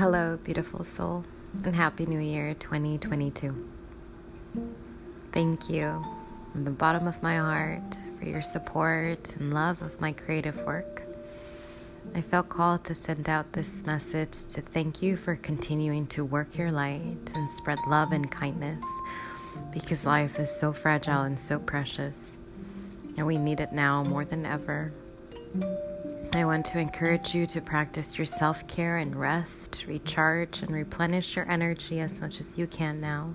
Hello, beautiful soul, and Happy New Year 2022. Thank you from the bottom of my heart for your support and love of my creative work. I felt called to send out this message to thank you for continuing to work your light and spread love and kindness because life is so fragile and so precious, and we need it now more than ever. I want to encourage you to practice your self care and rest, recharge, and replenish your energy as much as you can now.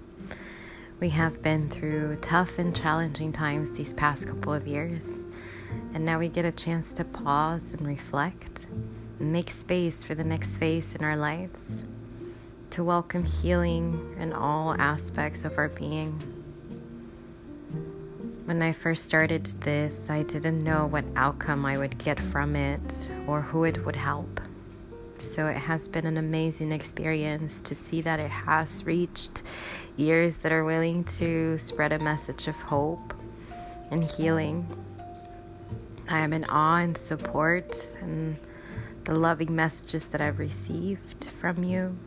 We have been through tough and challenging times these past couple of years, and now we get a chance to pause and reflect and make space for the next phase in our lives, to welcome healing in all aspects of our being. When I first started this, I didn't know what outcome I would get from it or who it would help. So it has been an amazing experience to see that it has reached ears that are willing to spread a message of hope and healing. I am in awe and support and the loving messages that I've received from you.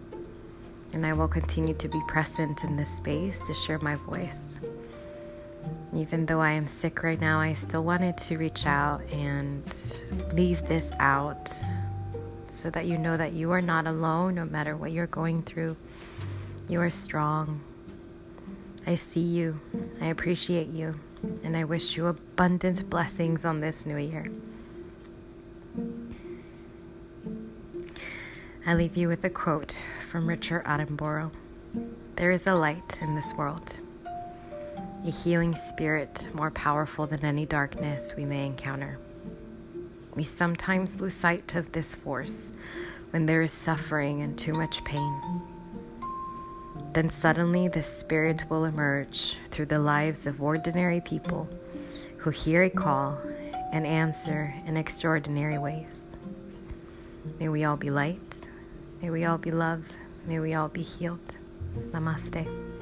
And I will continue to be present in this space to share my voice. Even though I am sick right now, I still wanted to reach out and leave this out so that you know that you are not alone no matter what you're going through. You are strong. I see you. I appreciate you. And I wish you abundant blessings on this new year. I leave you with a quote from Richard Attenborough There is a light in this world a healing spirit more powerful than any darkness we may encounter. We sometimes lose sight of this force when there is suffering and too much pain. Then suddenly the spirit will emerge through the lives of ordinary people who hear a call and answer in extraordinary ways. May we all be light. May we all be love. May we all be healed. Namaste.